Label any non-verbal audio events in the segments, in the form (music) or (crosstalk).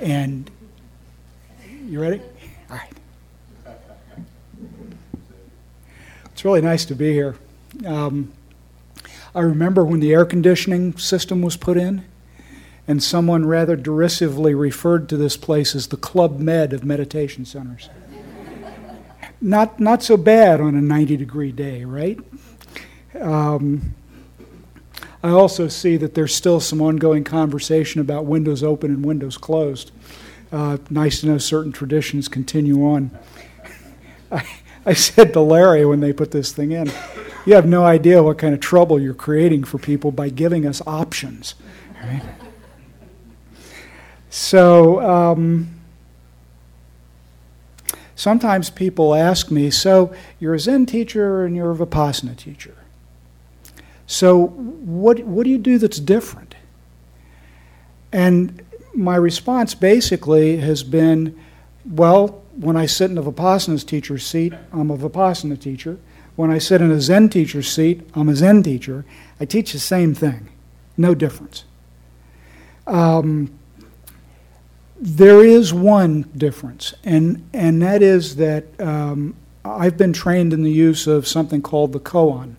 And you ready? All right. It's really nice to be here. Um, I remember when the air conditioning system was put in, and someone rather derisively referred to this place as the Club Med of meditation centers. not, not so bad on a 90 degree day, right? Um, I also see that there's still some ongoing conversation about windows open and windows closed. Uh, nice to know certain traditions continue on. (laughs) I, I said to Larry when they put this thing in, you have no idea what kind of trouble you're creating for people by giving us options. Right? So um, sometimes people ask me, so you're a Zen teacher and you're a Vipassana teacher. So what, what do you do that's different? And my response basically has been, well, when I sit in a Vipassana teacher's seat, I'm a Vipassana teacher. When I sit in a Zen teacher's seat, I'm a Zen teacher. I teach the same thing, no difference. Um, there is one difference, and, and that is that um, I've been trained in the use of something called the koan.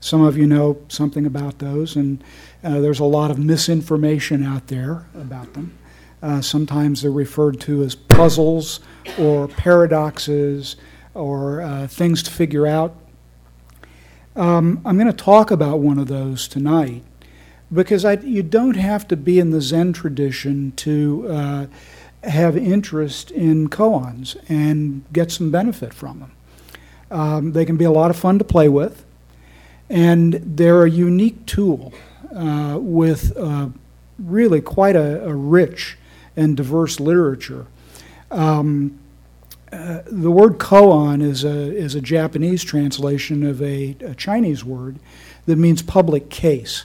Some of you know something about those, and uh, there's a lot of misinformation out there about them. Uh, sometimes they're referred to as puzzles or paradoxes or uh, things to figure out. Um, I'm going to talk about one of those tonight because I, you don't have to be in the Zen tradition to uh, have interest in koans and get some benefit from them. Um, they can be a lot of fun to play with. And they're a unique tool uh, with uh, really quite a, a, rich and diverse literature. Um, uh, the word koan is a, is a Japanese translation of a, a, Chinese word that means public case.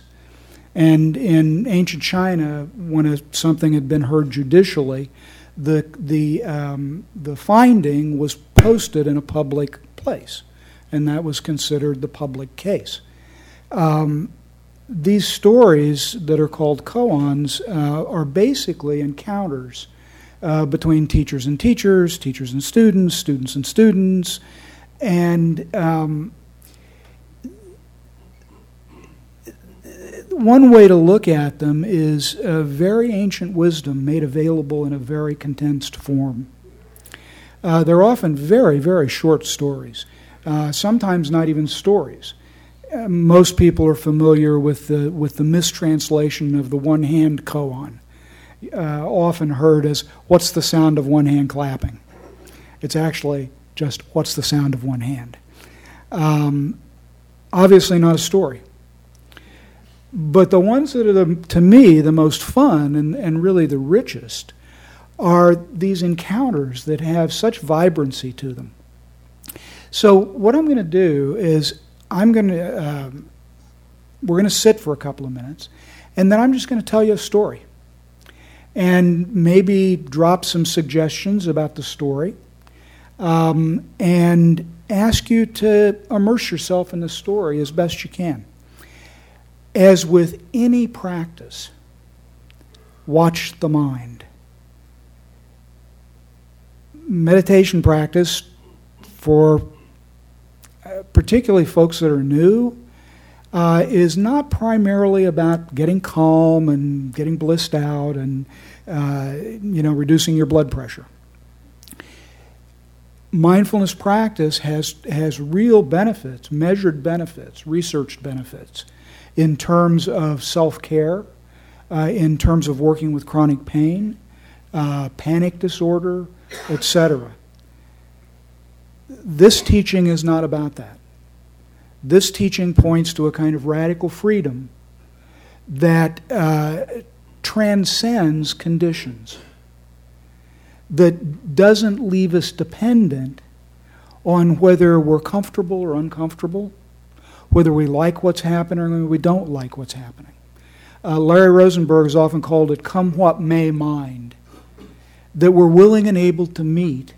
And in ancient China, when a, something had been heard judicially, the, the, um, the finding was posted in a public place and that was considered the public case. Um, these stories that are called koans uh, are basically encounters uh, between teachers and teachers, teachers and students, students and students, and um, one way to look at them is very ancient wisdom made available in a very condensed form. Uh, they're often very, very short stories uh, sometimes not even stories. Uh, most people are familiar with the, with the mistranslation of the one hand koan, uh, often heard as what's the sound of one hand clapping? It's actually just what's the sound of one hand. Um, obviously, not a story. But the ones that are, the, to me, the most fun and, and really the richest are these encounters that have such vibrancy to them. So what I'm going to do is I'm going to um, we're going to sit for a couple of minutes, and then I'm just going to tell you a story, and maybe drop some suggestions about the story, um, and ask you to immerse yourself in the story as best you can. As with any practice, watch the mind. Meditation practice for particularly folks that are new, uh, is not primarily about getting calm and getting blissed out and uh, you know reducing your blood pressure. Mindfulness practice has has real benefits, measured benefits, researched benefits, in terms of self care, uh, in terms of working with chronic pain, uh, panic disorder, etc. This teaching is not about that. This teaching points to a kind of radical freedom that uh, transcends conditions, that doesn't leave us dependent on whether we're comfortable or uncomfortable, whether we like what's happening or we don't like what's happening. Uh, Larry Rosenberg has often called it come what may mind, that we're willing and able to meet.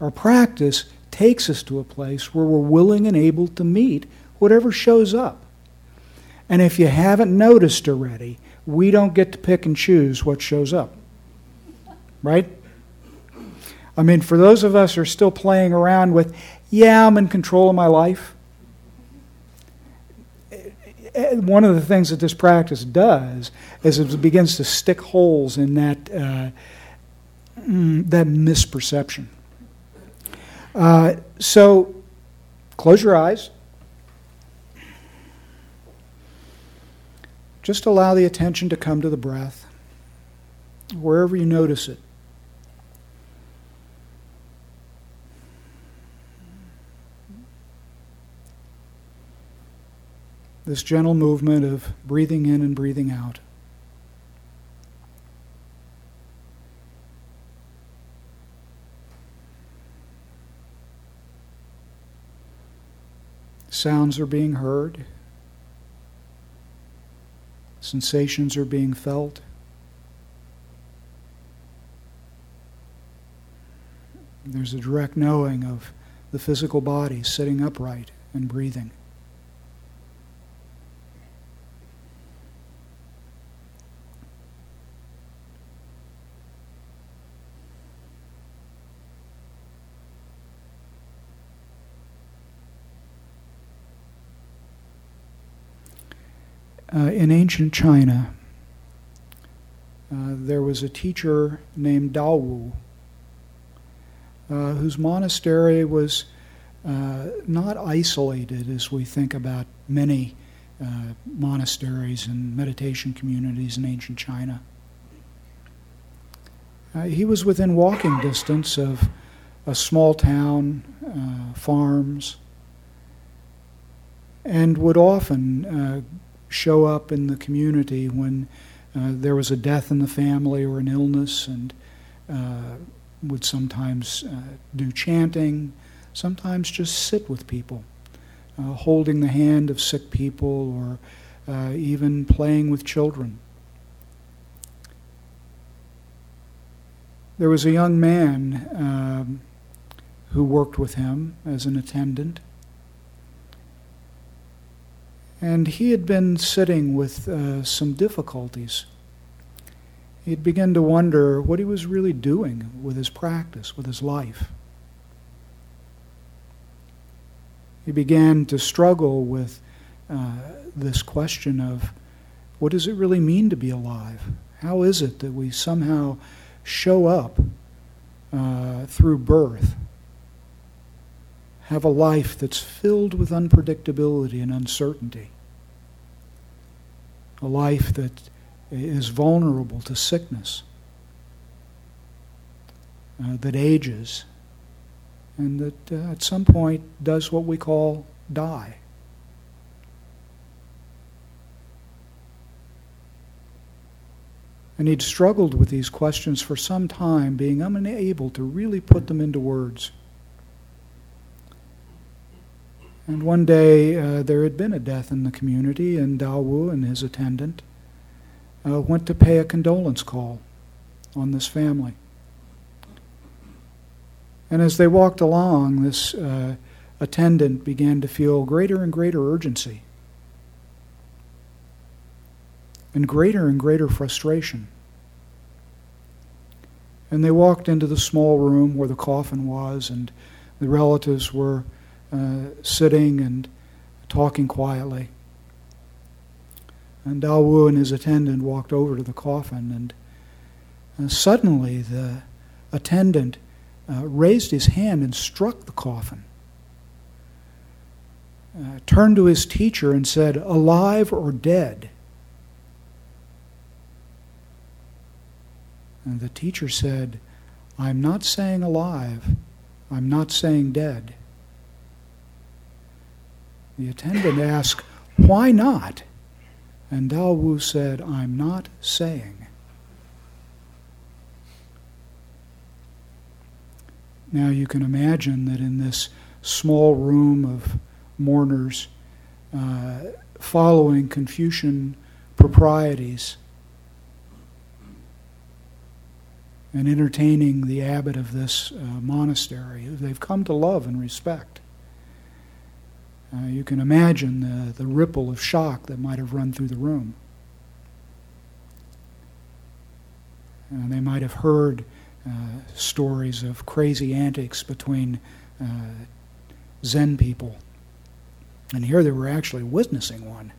Our practice takes us to a place where we're willing and able to meet whatever shows up. And if you haven't noticed already, we don't get to pick and choose what shows up. right? I mean, for those of us who are still playing around with, yeah, I'm in control of my life. One of the things that this practice does is it begins to stick holes in that, uh, mm, that misperception. Uh, so, close your eyes. Just allow the attention to come to the breath, wherever you notice it. This gentle movement of breathing in and breathing out. Sounds are being heard. Sensations are being felt. There's a direct knowing of the physical body sitting upright and breathing. Uh, in ancient China, uh, there was a teacher named Dao Wu, uh, whose monastery was uh, not isolated as we think about many uh, monasteries and meditation communities in ancient China. Uh, he was within walking distance of a small town, farms, and would often show up in the community when uh, there was a death in the family or an illness, and uh, would sometimes uh, do chanting, sometimes just sit with people, uh, holding the hand of sick people, or uh, even playing with children. There was a young man um, who worked with him as an attendant. And he had been sitting with uh, some difficulties. He'd begun to wonder what he was really doing with his practice, with his life. He began to struggle with uh, this question of what does it really mean to be alive? How is it that we somehow show up uh, through birth, have a life that's filled with unpredictability and uncertainty? a life that is vulnerable to sickness, uh, that ages, and that uh, at some point does what we call die. And he'd struggled with these questions for some time, being unable to really put them into words. And one day uh, there had been a death in the community, and Dao Wu and his attendant uh, went to pay a condolence call on this family. And as they walked along, this uh, attendant began to feel greater and greater urgency and greater and greater frustration. And they walked into the small room where the coffin was, and the relatives were uh, sitting and talking quietly. And Dao Wu and his attendant walked over to the coffin, and, and uh, suddenly the attendant uh, raised his hand and struck the coffin. Uh, turned to his teacher and said, Alive or dead? And the teacher said, I'm not saying alive, I'm not saying dead. The attendant asked, Why not? And Dao Wu said, I'm not saying. Now you can imagine that in this small room of mourners, uh, following Confucian proprieties and entertaining the abbot of this uh, monastery, they've come to love and respect. Uh, you can imagine the, the ripple of shock that might have run through the room. And they might have heard uh, stories of crazy antics between uh, Zen people. And here they were actually witnessing one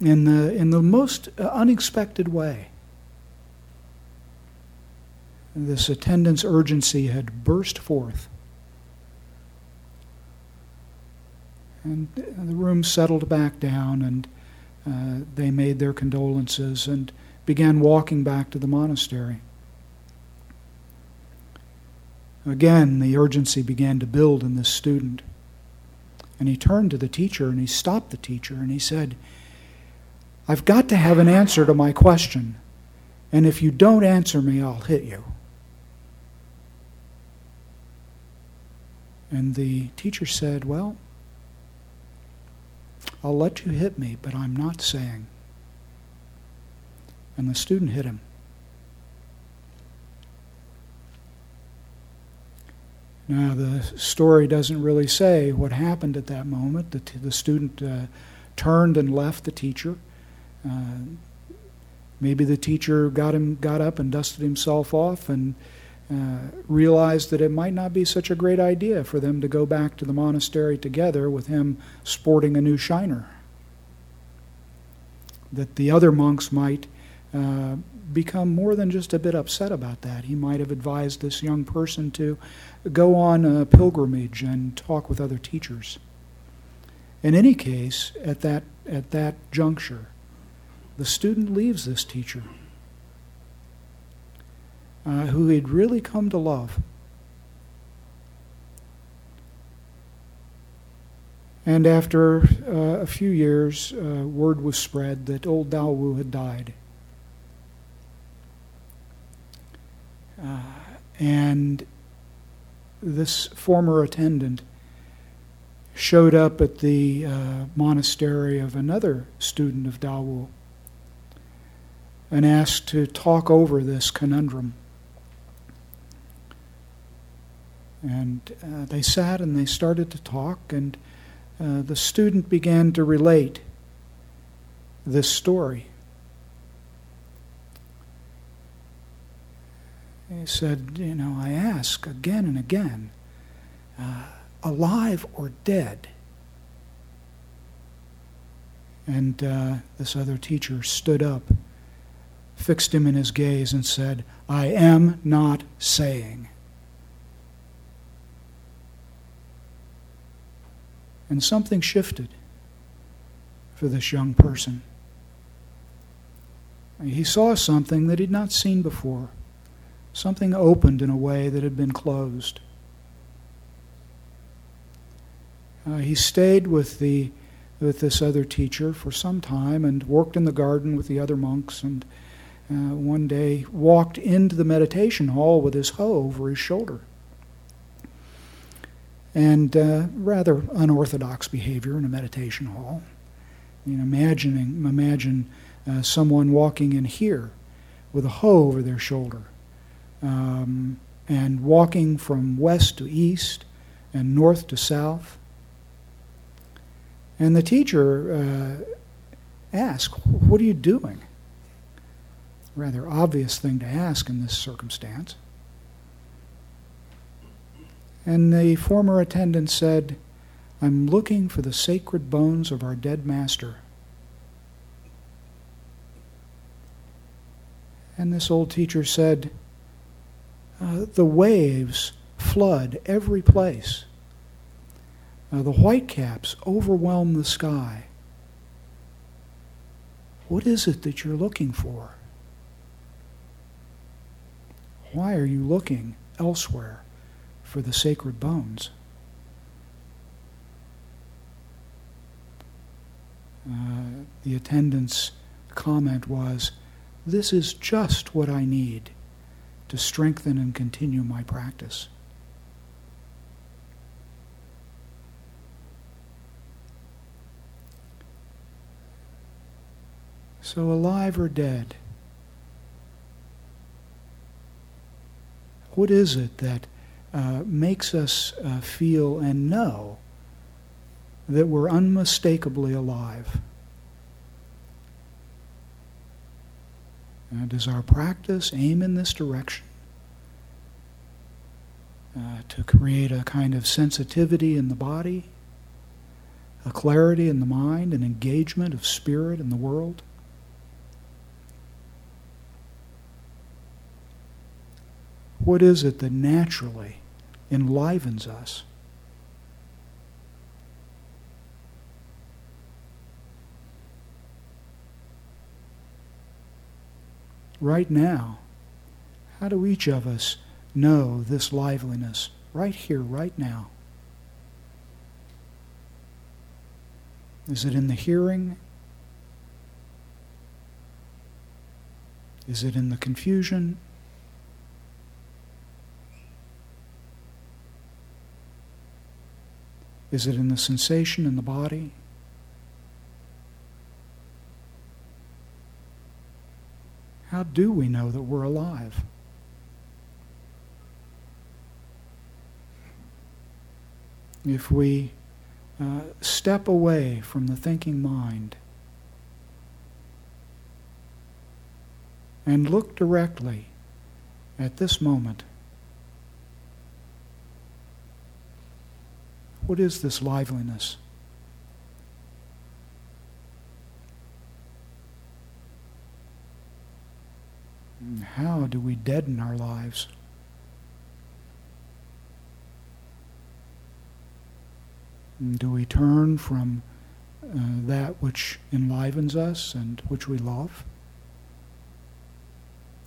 in the, in the most uh, unexpected way. This attendance urgency had burst forth. And the room settled back down, and uh, they made their condolences and began walking back to the monastery. Again, the urgency began to build in this student. And he turned to the teacher and he stopped the teacher and he said, I've got to have an answer to my question. And if you don't answer me, I'll hit you. And the teacher said, Well, I'll let you hit me, but I'm not saying. And the student hit him. Now, the story doesn't really say what happened at that moment. The, t- the student uh, turned and left the teacher. Uh, maybe the teacher got him got up and dusted himself off and uh, realized that it might not be such a great idea for them to go back to the monastery together with him sporting a new shiner. That the other monks might uh, become more than just a bit upset about that. He might have advised this young person to go on a pilgrimage and talk with other teachers. In any case, at that, at that juncture, the student leaves this teacher uh, who he'd really come to love. And after uh, a few years, uh, word was spread that old Dao Wu had died. Uh, and this former attendant showed up at the uh, monastery of another student of Daowu and asked to talk over this conundrum. And uh, they sat and they started to talk, and uh, the student began to relate this story. He said, You know, I ask again and again, uh, alive or dead? And uh, this other teacher stood up, fixed him in his gaze, and said, I am not saying. And something shifted for this young person. He saw something that he'd not seen before. Something opened in a way that had been closed. Uh, he stayed with the with this other teacher for some time and worked in the garden with the other monks and uh, one day walked into the meditation hall with his hoe over his shoulder and uh, rather unorthodox behavior in a meditation hall you know imagining imagine uh, someone walking in here with a hoe over their shoulder um, and walking from west to east and north to south. And the teacher uh, asked, What are you doing? Rather obvious thing to ask in this circumstance. And the former attendant said, I'm looking for the sacred bones of our dead master. And this old teacher said, uh, the waves flood every place. Uh, the whitecaps overwhelm the sky. What is it that you're looking for? Why are you looking elsewhere for the sacred bones? Uh, the attendant's comment was, This is just what I need to strengthen and continue my practice. So, alive or dead, what is it that uh, makes us uh, feel and know that we're unmistakably alive? Uh, does our practice aim in this direction? Uh, to create a kind of sensitivity in the body, a clarity in the mind, an engagement of spirit in the world? What is it that naturally enlivens us? right now, how do each of us know this liveliness right here, right now? Is it in the hearing? Is it in the confusion? Is it in the sensation in the body? How do we know that we're alive? If we uh, step away from the thinking mind and look directly at this moment, what is this liveliness? How do we deaden our lives? Do we turn from uh, that which enlivens us and which we love,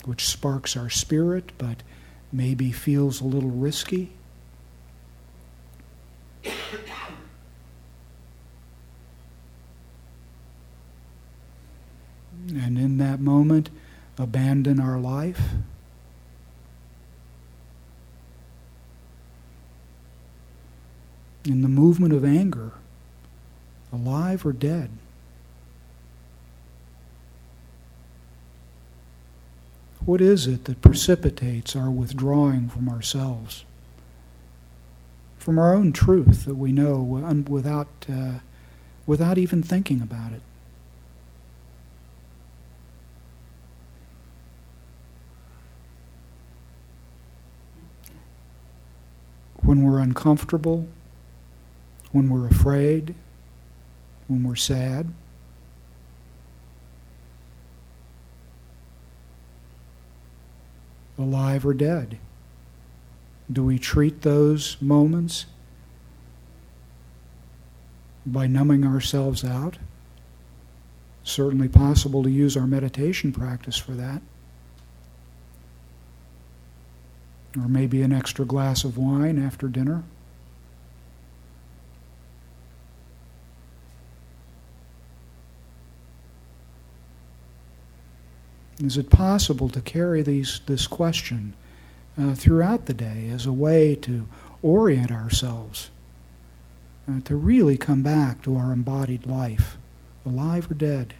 which sparks our spirit but maybe feels a little risky? and in that moment, abandon our life? In the movement of anger, alive or dead? What is it that precipitates our withdrawing from ourselves? From our own truth that we know without, uh, without even thinking about it? When we're uncomfortable, when we're afraid, when we're sad. Alive or dead? Do we treat those moments by numbing ourselves out? Certainly possible to use our meditation practice for that. Or maybe an extra glass of wine after dinner. Is it possible to carry these, this question uh, throughout the day as a way to orient ourselves, uh, to really come back to our embodied life, alive or dead?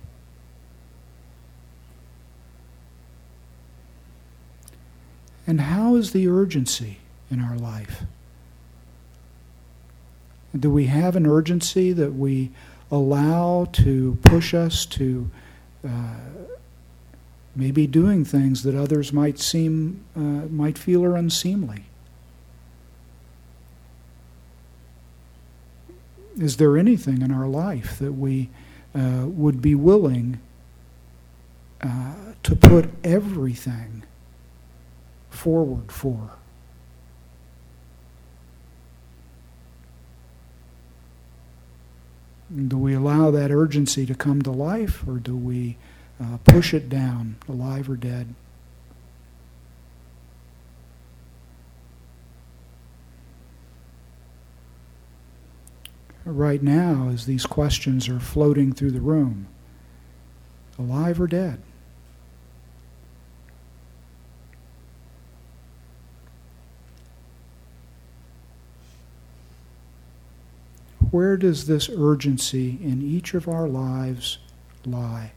And how is the urgency in our life? Do we have an urgency that we allow to push us to uh, maybe doing things that others might seem uh, might feel are unseemly? Is there anything in our life that we uh, would be willing uh, to put everything forward for. Do we allow that urgency to come to life or do we uh, push it down, alive or dead? Right now, as these questions are floating through the room, alive or dead? where does this urgency in each of our lives lie?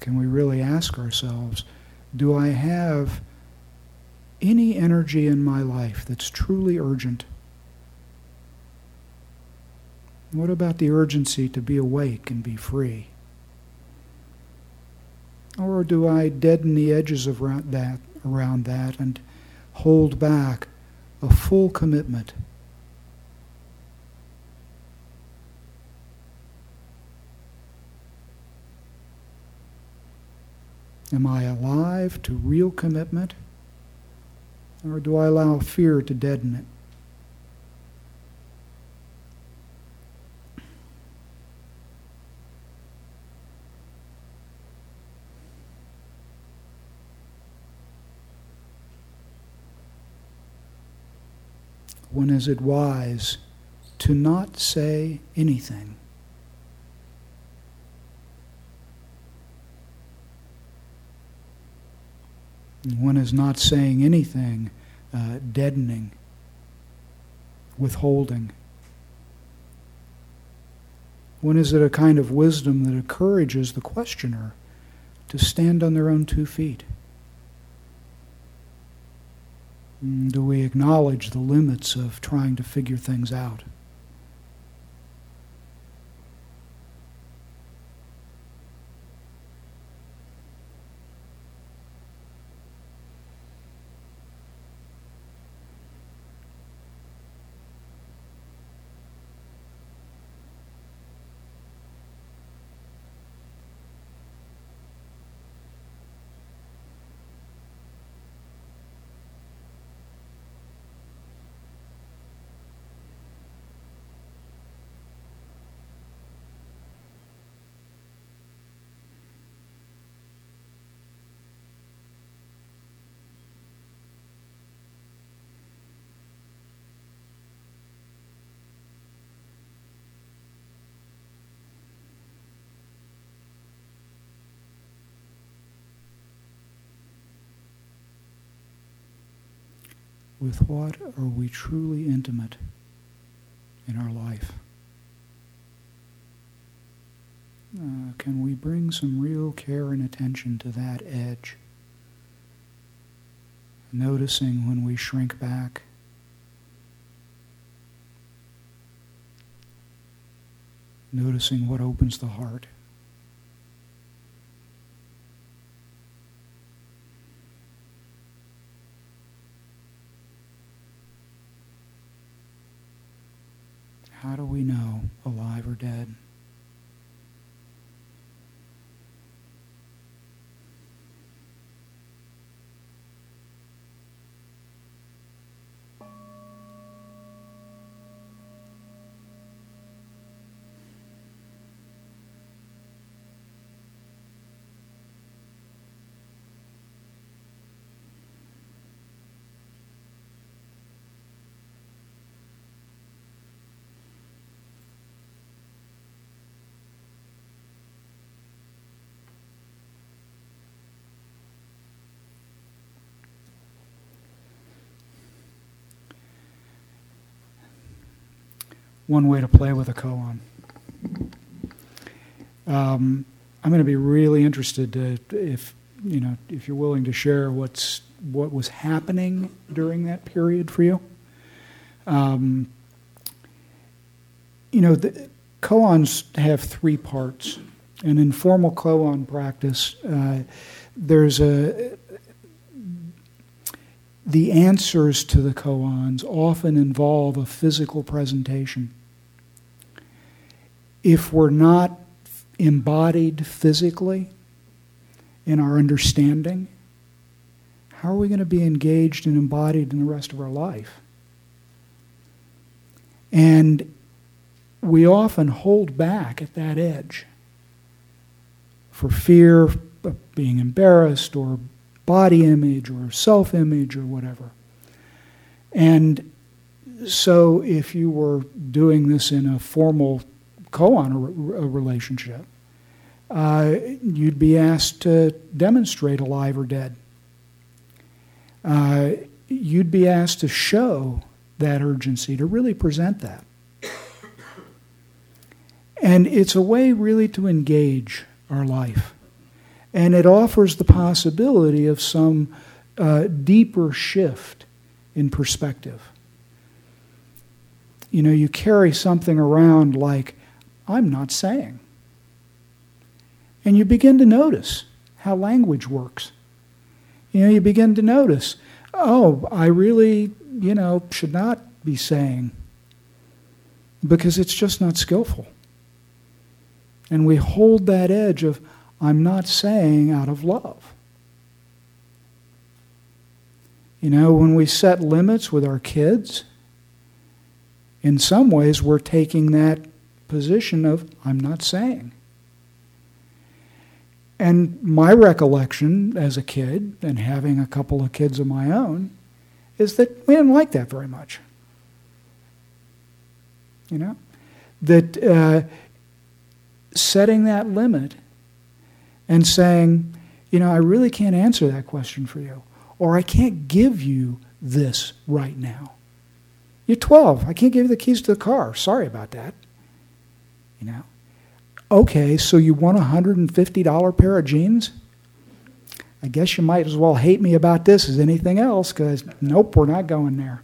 Can we really ask ourselves, do I have any energy in my life that's truly urgent? What about the urgency to be awake and be free? Or do I deaden the edges around that, around that and hold back a full commitment? Am I alive to real commitment? Or do I allow fear to deaden it? when is it wise to not say anything? When is not saying anything uh, deadening, withholding? When is it a kind of wisdom that encourages the questioner to stand on their own two feet? Mm, do we acknowledge the limits of trying to figure things out? With what are we truly intimate in our life? Uh, can we bring some real care and attention to that edge? Noticing when we shrink back. Noticing what opens the heart. How do we know, alive or dead? One way to play with a koan. Um, I'm going to be really interested to, if you know if you're willing to share what's what was happening during that period for you. Um, you know, the koans have three parts. And in formal koan practice, uh, there's a the answers to the koans often involve a physical presentation if we're not embodied physically in our understanding, how are we going to be engaged and embodied in the rest of our life? And we often hold back at that edge for fear of being embarrassed or body image or self image or whatever. And so, if you were doing this in a formal a, relationship, uh, you'd be asked to demonstrate alive or dead. Uh, you'd be asked to show that urgency, to really present that. And it's a way really to engage our life. And it offers the possibility of some uh, deeper shift in perspective. you know, you carry something around like, I'm not saying. And you begin to notice how language works. You know, you begin to notice, oh, I really, you know, should not be saying because it's just not skillful. And we hold that edge of, I'm not saying out of love. You know, when we set limits with our kids, in some ways we're taking that position of, I'm not saying. And my recollection as a kid, and having a couple of kids of my own, is that we didn't like that very much. You know? That uh, setting that limit and saying, you know, I really can't answer that question for you, or I can't give you this right now. You're 12. I can't give you the keys to the car. Sorry about that. You know? Okay, so you want a $150 pair of jeans? I guess you might as well hate me about this as anything else because, nope, we're not going there.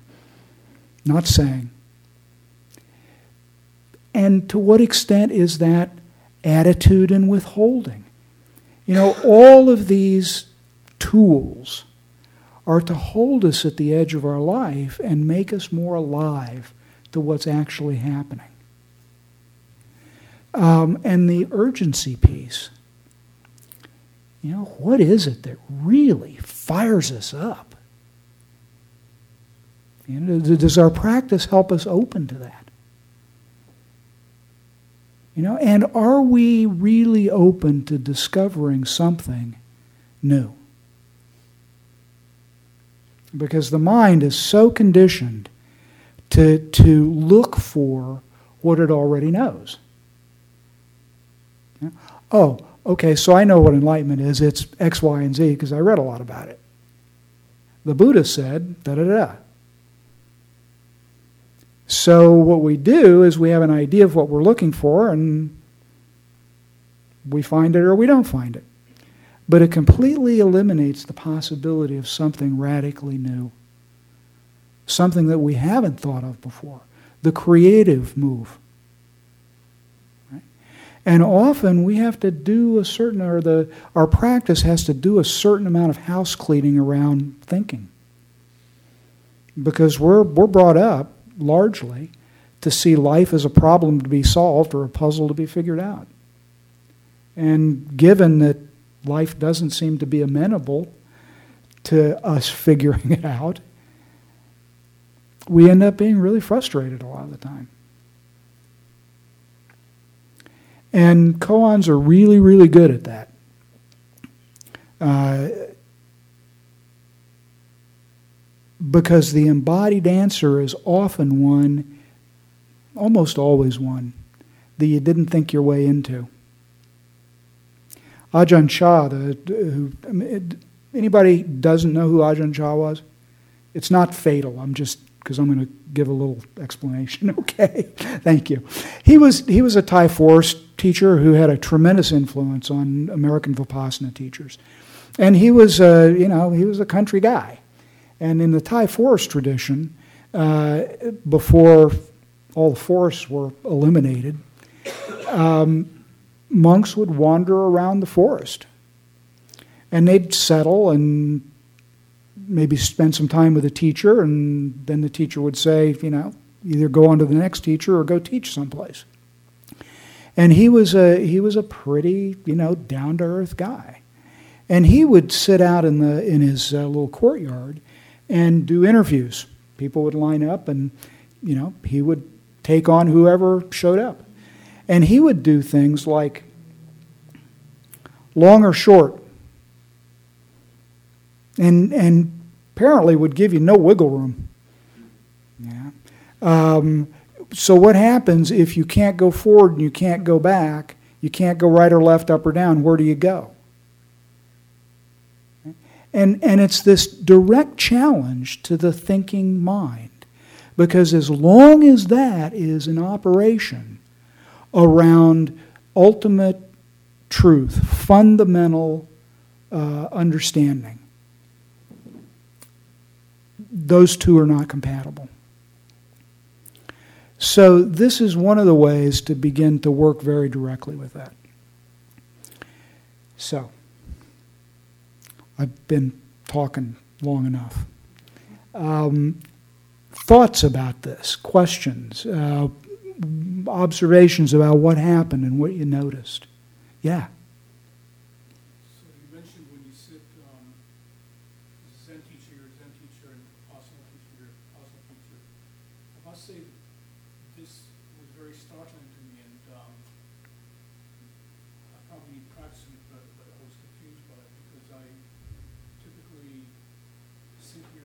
Not saying. And to what extent is that attitude and withholding? You know, all of these tools are to hold us at the edge of our life and make us more alive to what's actually happening. Um, and the urgency piece. You know, what is it that really fires us up? You know, does our practice help us open to that? You know, and are we really open to discovering something new? Because the mind is so conditioned to, to look for what it already knows. Oh, okay, so I know what enlightenment is. It's X, Y, and Z because I read a lot about it. The Buddha said da da da. So what we do is we have an idea of what we're looking for and we find it or we don't find it. But it completely eliminates the possibility of something radically new, something that we haven't thought of before, the creative move. And often we have to do a certain, or the, our practice has to do a certain amount of house cleaning around thinking. Because we're, we're brought up largely to see life as a problem to be solved or a puzzle to be figured out. And given that life doesn't seem to be amenable to us (laughs) figuring it out, we end up being really frustrated a lot of the time. And koans are really, really good at that. Uh, because the embodied answer is often one, almost always one, that you didn't think your way into. Ajahn Chah, the, who, anybody doesn't know who Ajahn Chah was? It's not fatal. I'm just because I'm going to give a little explanation. (laughs) okay, thank you. He was he was a Thai forest teacher who had a tremendous influence on American Vipassana teachers, and he was a, you know he was a country guy, and in the Thai forest tradition, uh, before all the forests were eliminated, um, monks would wander around the forest. And they'd settle and maybe spend some time with a teacher, and then the teacher would say, you know, either go on to the next teacher or go teach someplace. And he was a he was a pretty you know down to earth guy, and he would sit out in the in his uh, little courtyard and do interviews. People would line up, and you know he would take on whoever showed up, and he would do things like long or short, and and apparently would give you no wiggle room. Yeah. Um, so what happens if you can't go forward and you can't go back? You can't go right or left, up or down. Where do you go? And, and it's this direct challenge to the thinking mind. Because as long as that is in operation around ultimate truth, fundamental uh, understanding, those two are not compatible. So this is one of the ways to begin to work very directly with that. So, I've been talking long enough. Um, thoughts about this, questions, uh, observations about what happened and what you noticed. Yeah. So you mentioned when you sit, um, Zen teacher, your Zen teacher, and Vipassana teacher, your Vipassana teacher. I must say, this was very startling to me, and, um, I probably practiced it, but, but I was confused by it, because I typically sit here